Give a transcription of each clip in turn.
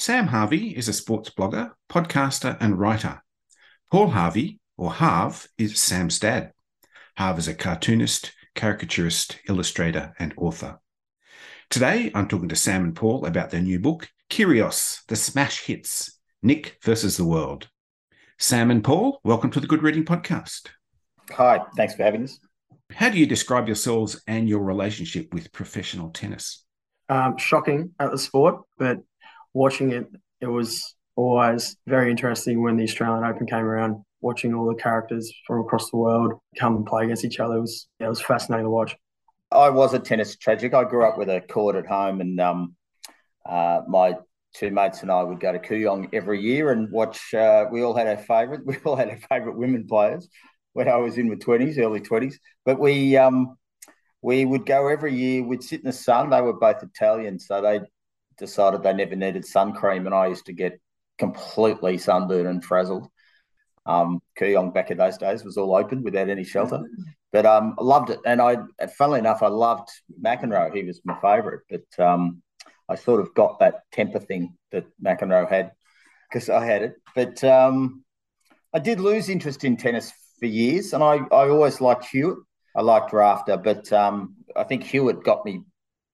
Sam Harvey is a sports blogger, podcaster, and writer. Paul Harvey, or Harv, is Sam's dad. Harv is a cartoonist, caricaturist, illustrator, and author. Today, I'm talking to Sam and Paul about their new book, Kyrgios, The Smash Hits Nick versus the World. Sam and Paul, welcome to the Good Reading Podcast. Hi, thanks for having us. How do you describe yourselves and your relationship with professional tennis? Um, shocking at the sport, but watching it, it was always very interesting when the Australian Open came around. Watching all the characters from across the world come and play against each other it was it was fascinating to watch. I was a tennis tragic. I grew up with a court at home, and um, uh, my two mates and I would go to Kooyong every year and watch. Uh, we all had our favourite. We all had our favourite women players when I was in my twenties, early twenties. But we um, we would go every year. We'd sit in the sun. They were both Italian, so they decided they never needed sun cream, and I used to get completely sunburned and frazzled. Um, Kooyong back in those days was all open without any shelter, but um, I loved it. And I, funnily enough, I loved McEnroe. He was my favourite, but um, I sort of got that temper thing that McEnroe had because I had it. But um, I did lose interest in tennis for years, and I, I always liked Hewitt. I liked Rafter, but um, I think Hewitt got me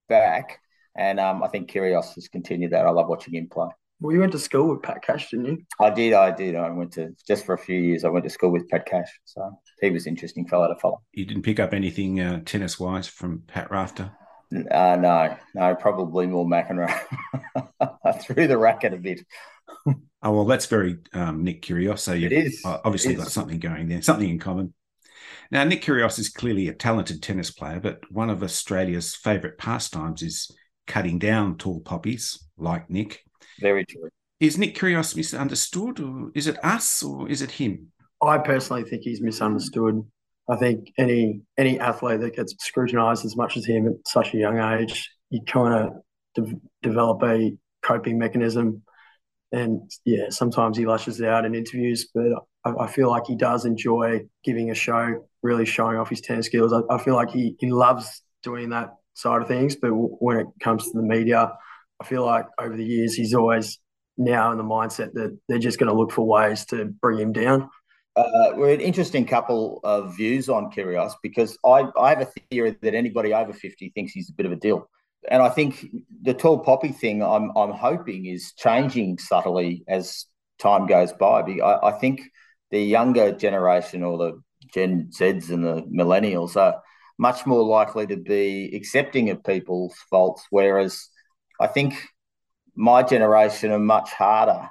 back, and um, I think Kyrgios has continued that. I love watching him play. Well, you went to school with Pat Cash, didn't you? I did. I did. I went to just for a few years. I went to school with Pat Cash, so he was an interesting fellow to follow. You didn't pick up anything uh, tennis wise from Pat Rafter. Uh, no, no, probably more McEnroe. I threw the racket a bit. oh well, that's very um, Nick Kyrgios. So you obviously it got something going there, something in common. Now, Nick Kyrgios is clearly a talented tennis player, but one of Australia's favourite pastimes is cutting down tall poppies like Nick. Very true. Is Nick Kyrgios misunderstood, or is it us, or is it him? I personally think he's misunderstood. I think any any athlete that gets scrutinised as much as him at such a young age, you kind of de- develop a coping mechanism. And yeah, sometimes he lashes out in interviews, but I, I feel like he does enjoy giving a show, really showing off his tennis skills. I, I feel like he, he loves doing that side of things, but w- when it comes to the media, I feel like over the years he's always now in the mindset that they're just going to look for ways to bring him down. Uh, we're an interesting couple of views on Kyrgios because I, I have a theory that anybody over 50 thinks he's a bit of a deal. And I think the tall poppy thing I'm, I'm hoping is changing subtly as time goes by. I, I think the younger generation or the Gen Zs and the millennials are much more likely to be accepting of people's faults, whereas I think my generation are much harder.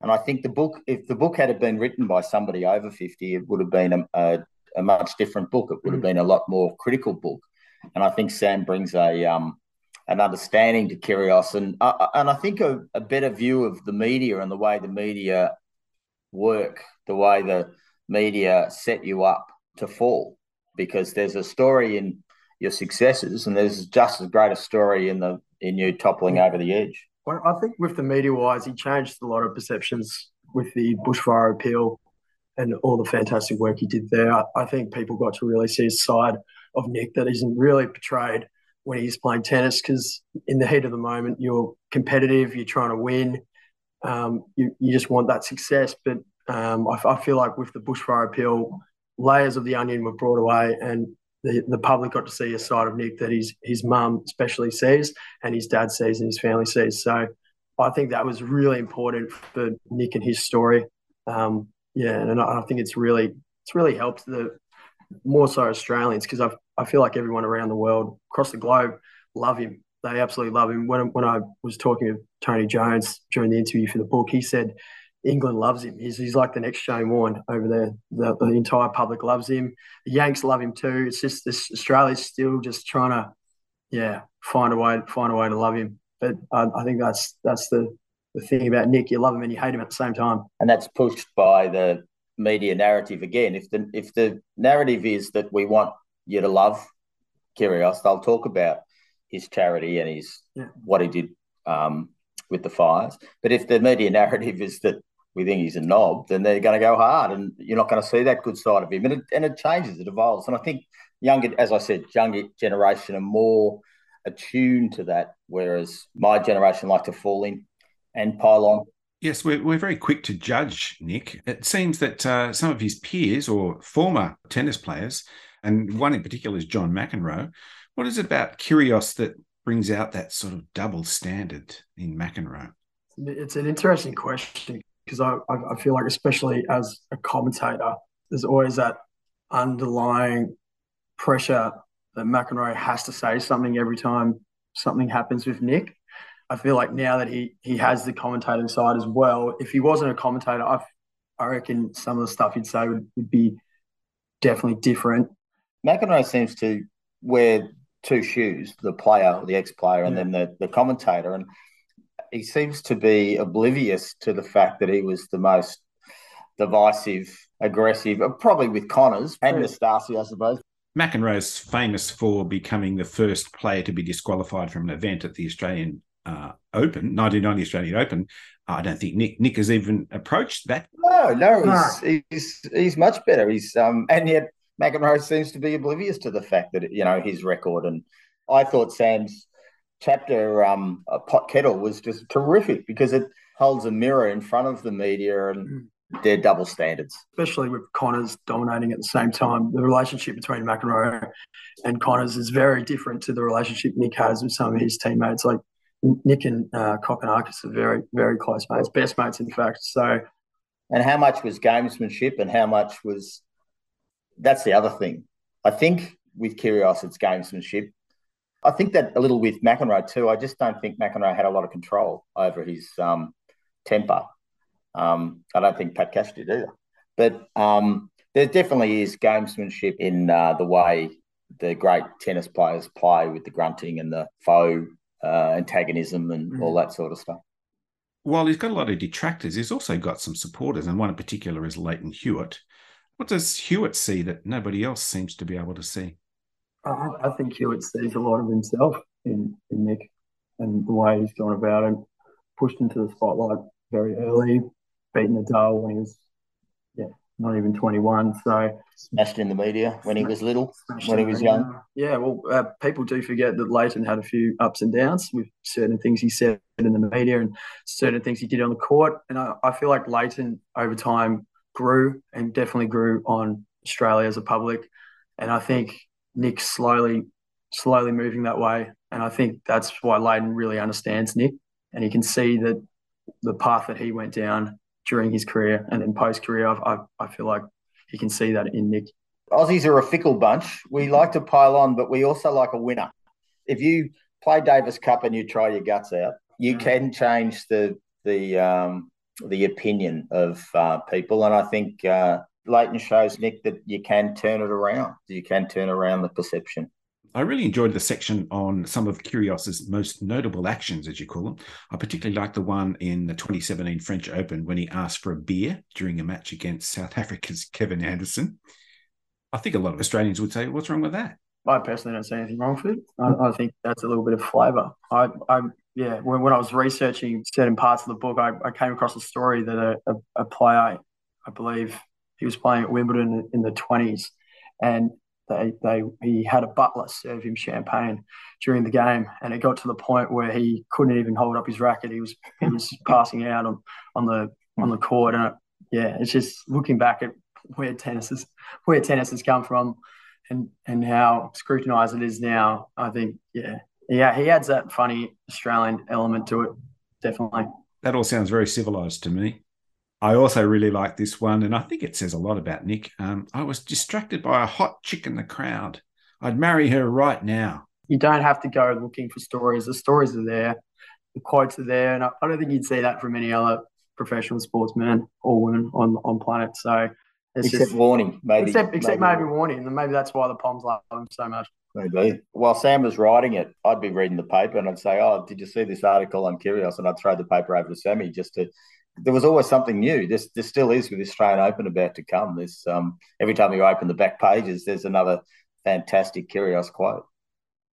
And I think the book, if the book had been written by somebody over 50, it would have been a, a, a much different book. It would have been a lot more critical book. And I think Sam brings a um, an understanding to Kyrgios and uh, and I think a, a better view of the media and the way the media work, the way the media set you up to fall. Because there's a story in your successes, and there's just as great a story in the in you toppling over the edge. Well, I think with the media wise, he changed a lot of perceptions with the bushfire appeal and all the fantastic work he did there. I, think people got to really see a side of Nick that isn't really portrayed when he's playing tennis because in the heat of the moment, you're competitive, you're trying to win, um, you, you just want that success. But um, I, I feel like with the bushfire appeal, layers of the onion were brought away and the, the public got to see a side of Nick that his his mum especially sees and his dad sees and his family sees. So I think that was really important for Nick and his story. Um, yeah, and I, I think it's really it's really helped the more so Australians because I I feel like everyone around the world across the globe love him. They absolutely love him. When when I was talking to Tony Jones during the interview for the book, he said England loves him. He's, he's like the next Shane Warne over there. The, the, entire public loves him. The Yanks love him too. It's just this Australia's still just trying to, yeah, find a way find a way to love him. But I, I think that's that's the the thing about Nick. You love him and you hate him at the same time. And that's pushed by the media narrative again. If the if the narrative is that we want you to love Kyrgios, they'll talk about his charity and his yeah. what he did um, with the fires. But if the media narrative is that we think he's a knob, then they're going to go hard, and you're not going to see that good side of him. And it, and it changes, it evolves. And I think younger, as I said, younger generation are more attuned to that, whereas my generation like to fall in and pile on. Yes, we're, we're very quick to judge Nick. It seems that uh, some of his peers or former tennis players, and one in particular is John McEnroe, what is it about Kyrgios that brings out that sort of double standard in McEnroe? It's an interesting question because I, I feel like, especially as a commentator, there's always that underlying pressure that McEnroe has to say something every time something happens with Nick. I feel like now that he he has the commentating side as well, if he wasn't a commentator, I, I reckon some of the stuff he'd say would, would be definitely different. McEnroe seems to wear two shoes: the player, the ex-player, and yeah. then the the commentator. And he seems to be oblivious to the fact that he was the most divisive, aggressive, probably with Connors and Nastase, I suppose, McEnroe's famous for becoming the first player to be disqualified from an event at the Australian uh, Open, 1990 Australian Open. I don't think Nick Nick has even approached that. No, no, he's he's, he's much better. He's um, and yet McEnroe seems to be oblivious to the fact that you know his record. And I thought Sam's chapter, um, pot kettle, was just terrific because it holds a mirror in front of the media and mm they're double standards. Especially with Connors dominating at the same time. The relationship between McEnroe and Connors is very different to the relationship Nick has with some of his teammates. Like Nick and uh, Kokkinakis are very, very close mates, best mates, in fact. So, and how much was gamesmanship, and how much was that's the other thing. I think with Kyrgios, it's gamesmanship. I think that a little with McEnroe too. I just don't think McEnroe had a lot of control over his um, temper um, I don't think Pat Cash did either. But um, there definitely is gamesmanship in uh, the way the great tennis players play with the grunting and the faux uh, antagonism and mm. all that sort of stuff. While he's got a lot of detractors, he's also got some supporters, and one in particular is Lleyton Hewitt. What does Hewitt see that nobody else seems to be able to see? I, I think Hewitt sees a lot of himself in, in Nick and the way he's gone about it, pushed into the spotlight very early, beaten Nadal when he was yeah not even 21. So smashed in the media when he was little, when he was young. Yeah, well, uh, people do forget that Lleyton had a few ups and downs with certain things he said in the media and certain things he did on the court. And I, I feel like Lleyton over time grew and definitely grew on Australia as a public. And I think Nick slowly, slowly moving that way. And I think that's why Lleyton really understands Nick and he can see that the path that he went down during his career and then post career. I, I feel like he can see that in Nick. Aussies are a fickle bunch. We like to pile on, but we also like a winner. If you play Davis Cup and you try your guts out, you mm. can change the the um, the opinion of uh, people, and I think uh, Lleyton shows Nick that you can turn it around. You can turn around the perception. I really enjoyed the section on some of Kyrgios's most notable actions, as you call them. I particularly liked the one in the 2017 French Open when he asked for a beer during a match against South Africa's Kevin Anderson. I think a lot of Australians would say, "What's wrong with that?" I personally don't see anything wrong with it. I, I think that's a little bit of flavour. I, I, yeah, when, when I was researching certain parts of the book, I, I came across a story that a, a, a player, I believe, he was playing at Wimbledon in the 20s, and they they he had a butler serve him champagne during the game, and it got to the point where he couldn't even hold up his racket. He was he was passing out on on the on the court, and it, yeah, it's just looking back at where tennis is where tennis has come from, and and how scrutinised it is now. I think yeah, yeah, he adds that funny Australian element to it, definitely. That all sounds very civilized to me. I also really like this one, and I think it says a lot about Nick. Um, I was distracted by a hot chick in the crowd. I'd marry her right now. You don't have to go looking for stories. The stories are there, the quotes are there, and I, I don't think you'd see that from any other professional sportsman or woman on on planet. So except just, Warnie, maybe. Except, except maybe. maybe Warnie, and maybe that's why the Poms love him so much. Maybe. While Sam was writing it, I'd be reading the paper and I'd say, "Oh, did you see this article on Kyrgios?" And I'd throw the paper over to Sammy just to. There was always something new. This, there still is with the Australian Open about to come. This um, every time you open the back pages, there's another fantastic Kyrgios quote.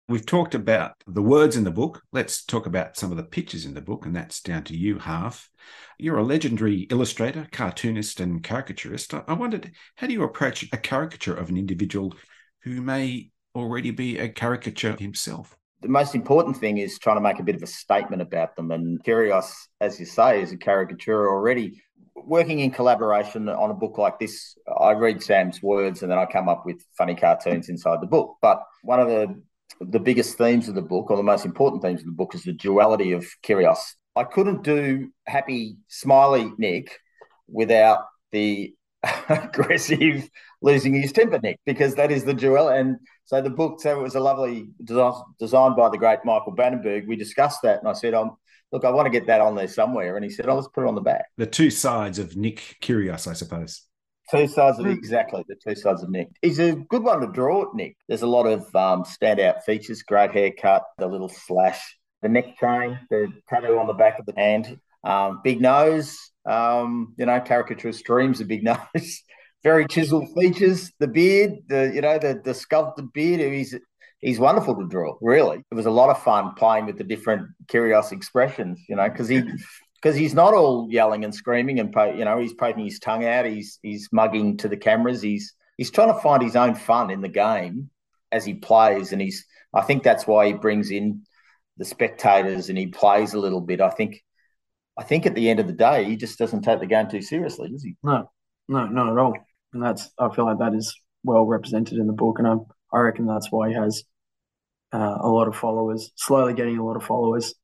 We've talked about the words in the book. Let's talk about some of the pictures in the book, and that's down to you, Harv. You're a legendary illustrator, cartoonist, and caricaturist. I wondered, how do you approach a caricature of an individual who may already be a caricature himself? The most important thing is trying to make a bit of a statement about them. And Kyrgios, as you say, is a caricature already. Working in collaboration on a book like this, I read Sam's words and then I come up with funny cartoons inside the book. But one of the the biggest themes of the book, or the most important themes of the book, is the duality of Kyrgios. I couldn't do happy, smiley Nick without the aggressive, losing his temper Nick, because that is the dual. And so the book, so it was a lovely designed by the great Michael Bannenberg. We discussed that, and I said, "I'm look, I want to get that on there somewhere." And he said, "Oh, let's put it on the back." The two sides of Nick Kyrgios, I suppose. Two sides of exactly the two sides of Nick. He's a good one to draw, Nick. There's a lot of um, standout features: great haircut, the little slash, the neck chain, the tattoo on the back of the hand, um, big nose. Um, you know, caricaturist dreams a big nose. Very chiseled features, the beard, the you know the the sculpted beard. He's he's wonderful to draw. Really, it was a lot of fun playing with the different curious expressions. You know, because he because he's not all yelling and screaming and you know he's poking his tongue out. He's he's mugging to the cameras. He's he's trying to find his own fun in the game as he plays, and he's I think that's why he brings in the spectators and he plays a little bit. I think I think at the end of the day, he just doesn't take the game too seriously, does he? No, no, not at all. And that's I feel like that is well represented in the book, and I I reckon that's why he has uh, a lot of followers, slowly getting a lot of followers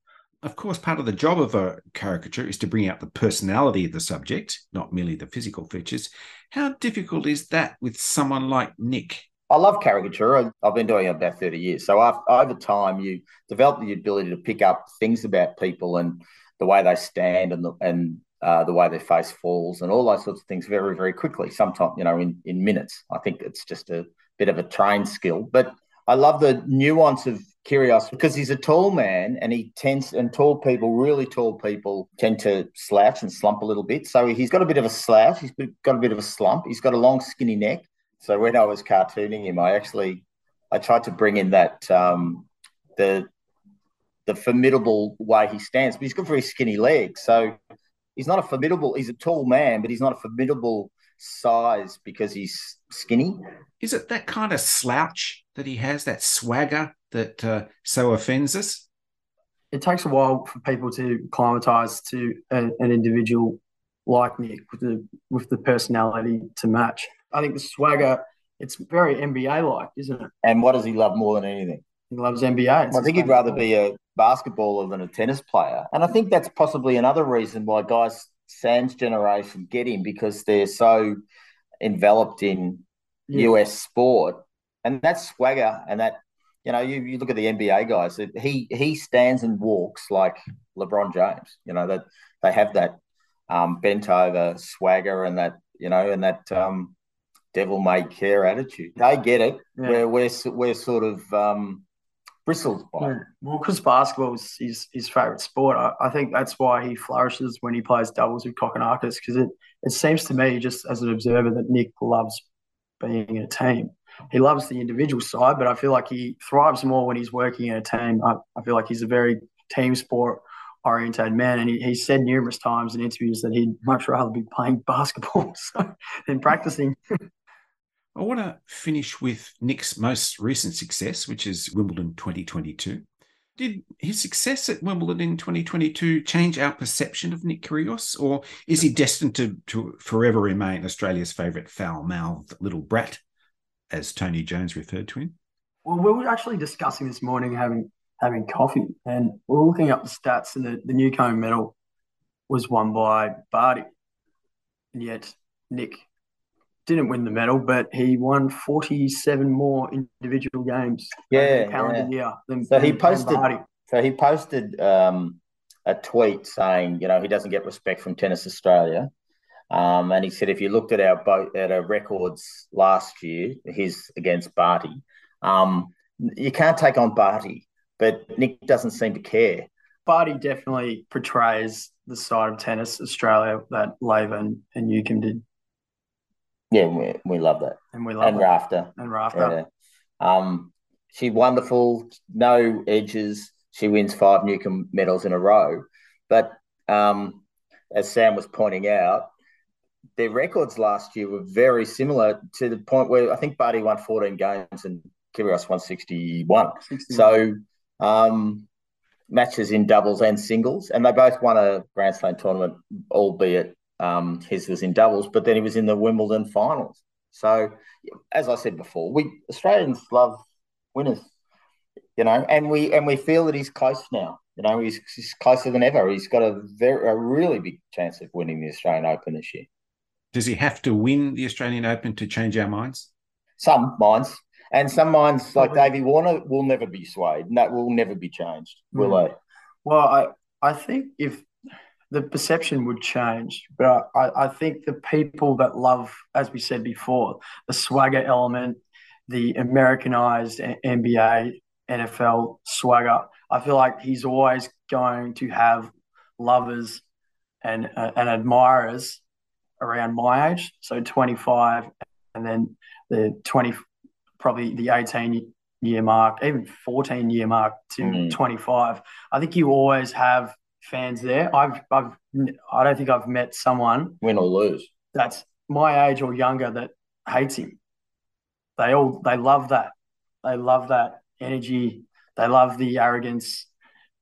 of course, part of the job of a caricature is to bring out the personality of the subject, not merely the physical features. How difficult is that with someone like Nick? I love caricature. I've been doing it about 30 years. So over time, you develop the ability to pick up things about people and the way they stand and the, and uh, the way their face falls and all those sorts of things very, very quickly. Sometimes, you know, in, in minutes. I think it's just a bit of a trained skill. But I love the nuance of Kyrgios because he's a tall man and he tends and tall people, really tall people, tend to slouch and slump a little bit. So he's got a bit of a slouch. He's got a bit of a slump. He's got a long, skinny neck. So when I was cartooning him, I actually I tried to bring in that um, the the formidable way he stands, but he's got very skinny legs. So he's not a formidable. He's a tall man, but he's not a formidable size because he's skinny. Is it that kind of slouch that he has, that swagger that uh, so offends us? It takes a while for people to acclimatise to a, an individual like Nick with the with the personality to match. I think the swagger, it's very NBA like, isn't it? And what does he love more than anything? He loves NBA. It's I think he'd rather be a basketballer than a tennis player. And I think that's possibly another reason why guys Sam's generation get him because they're so enveloped in yeah. US sport. And that swagger and that, you know, you, you look at the NBA guys, he he stands and walks like LeBron James. You know, that they have that um, bent over swagger and that, you know, and that um, devil may care attitude. They get it. Yeah. Where we're, we're sort of um, bristled by. Well, because basketball is his, his favourite sport, I, I, think that's why he flourishes when he plays doubles with Kokkinakis because it, it seems to me, just as an observer, that Nick loves being in a team. He loves the individual side, but I feel like he thrives more when he's working in a team. I, I feel like he's a very team sport oriented man, and he, he said numerous times in interviews that he'd much rather be playing basketball than practicing. I want to finish with Nick's most recent success, which is Wimbledon 2022. Did his success at Wimbledon in 2022 change our perception of Nick Kyrgios, or is he destined to, to forever remain Australia's favourite foul-mouthed little brat, as Tony Jones referred to him? Well, we were actually discussing this morning having having coffee, and we are looking up the stats, and the, the Newcombe medal was won by Barty, and yet Nick didn't win the medal, but he won 47 more individual games. Yeah, calendar yeah. year. Than, so he posted. So he posted um, a tweet saying, you know, he doesn't get respect from Tennis Australia, um, and he said if you looked at our boat at our records last year, his against Barty, um, you can't take on Barty, but Nick doesn't seem to care. Barty definitely portrays the side of tennis Australia that Laver and, and Newcombe did. Yeah, we, we love that. And we love and it. Rafter. And Rafter. Yeah. Um, she's wonderful, no edges. She wins five Newcombe medals in a row. But um, as Sam was pointing out, their records last year were very similar to the point where I think Barty won 14 games and Kyrgios won 61. 61. So um, matches in doubles and singles, and they both won a Grand Slam tournament, albeit um, his was in doubles, but then he was in the Wimbledon finals. So, as I said before, we Australians love winners, you know, and we and we feel that he's close now. You know, he's, he's closer than ever. He's got a very a really big chance of winning the Australian Open this year. Does he have to win the Australian Open to change our minds? Some minds. And some minds, like Davey Warner, will never be swayed. And that will never be changed, will mm. they? Well, I, I think if the perception would change, but I, I think the people that love, as we said before, the swagger element, the Americanized NBA, NFL swagger, I feel like he's always going to have lovers and uh, and admirers around my age, so 25, and then the 20, probably the 18 year mark, even 14 year mark to mm. 25. I think you always have fans there. I've, I've, I don't think I've met someone win or lose that's my age or younger that hates him. They all, they love that. They love that energy. They love the arrogance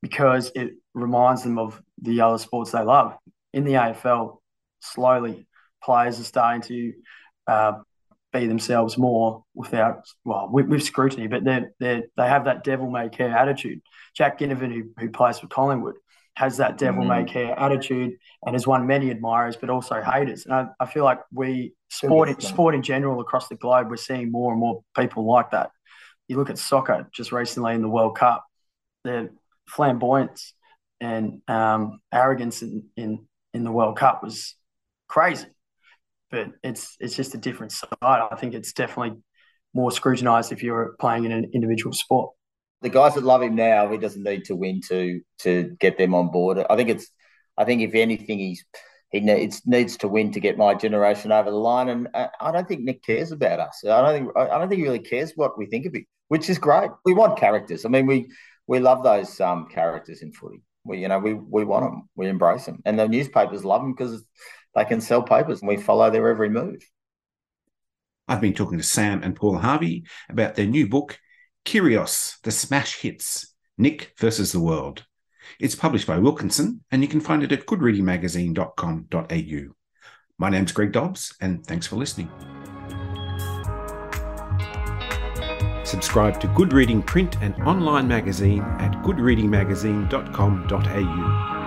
because it reminds them of the other sports they love. In the AFL, slowly players are starting to uh, be themselves more without well with, with scrutiny, but they they they have that devil may care attitude. Jack Ginnivan, who, who plays for Collingwood, has that devil may mm. care attitude and has won many admirers, but also haters. And I, I feel like we sport in, sport in general across the globe, we're seeing more and more people like that. You look at soccer just recently in the World Cup, the flamboyance and um, arrogance in, in in the World Cup was crazy but it's it's just a different side. I think it's definitely more scrutinized if you're playing in an individual sport. The guys that love him now, he doesn't need to win to to get them on board. I think it's, I think if anything, he's he needs needs to win to get my generation over the line. And I don't think Nick cares about us. I don't think I don't think he really cares what we think of him, which is great. We want characters. I mean, we we love those um, characters in footy. We you know we we want them. We embrace them, and the newspapers love them because they can sell papers and we follow their every move. I've been talking to Sam and Paul Harvey about their new book, Kyrgios, The Smash Hits Nick versus the World. It's published by Wilkinson, and you can find it at goodreadingmagazine.com.au. My name's Greg Dobbs, and thanks for listening. Subscribe to Good Reading print and online magazine at goodreadingmagazine.com.au.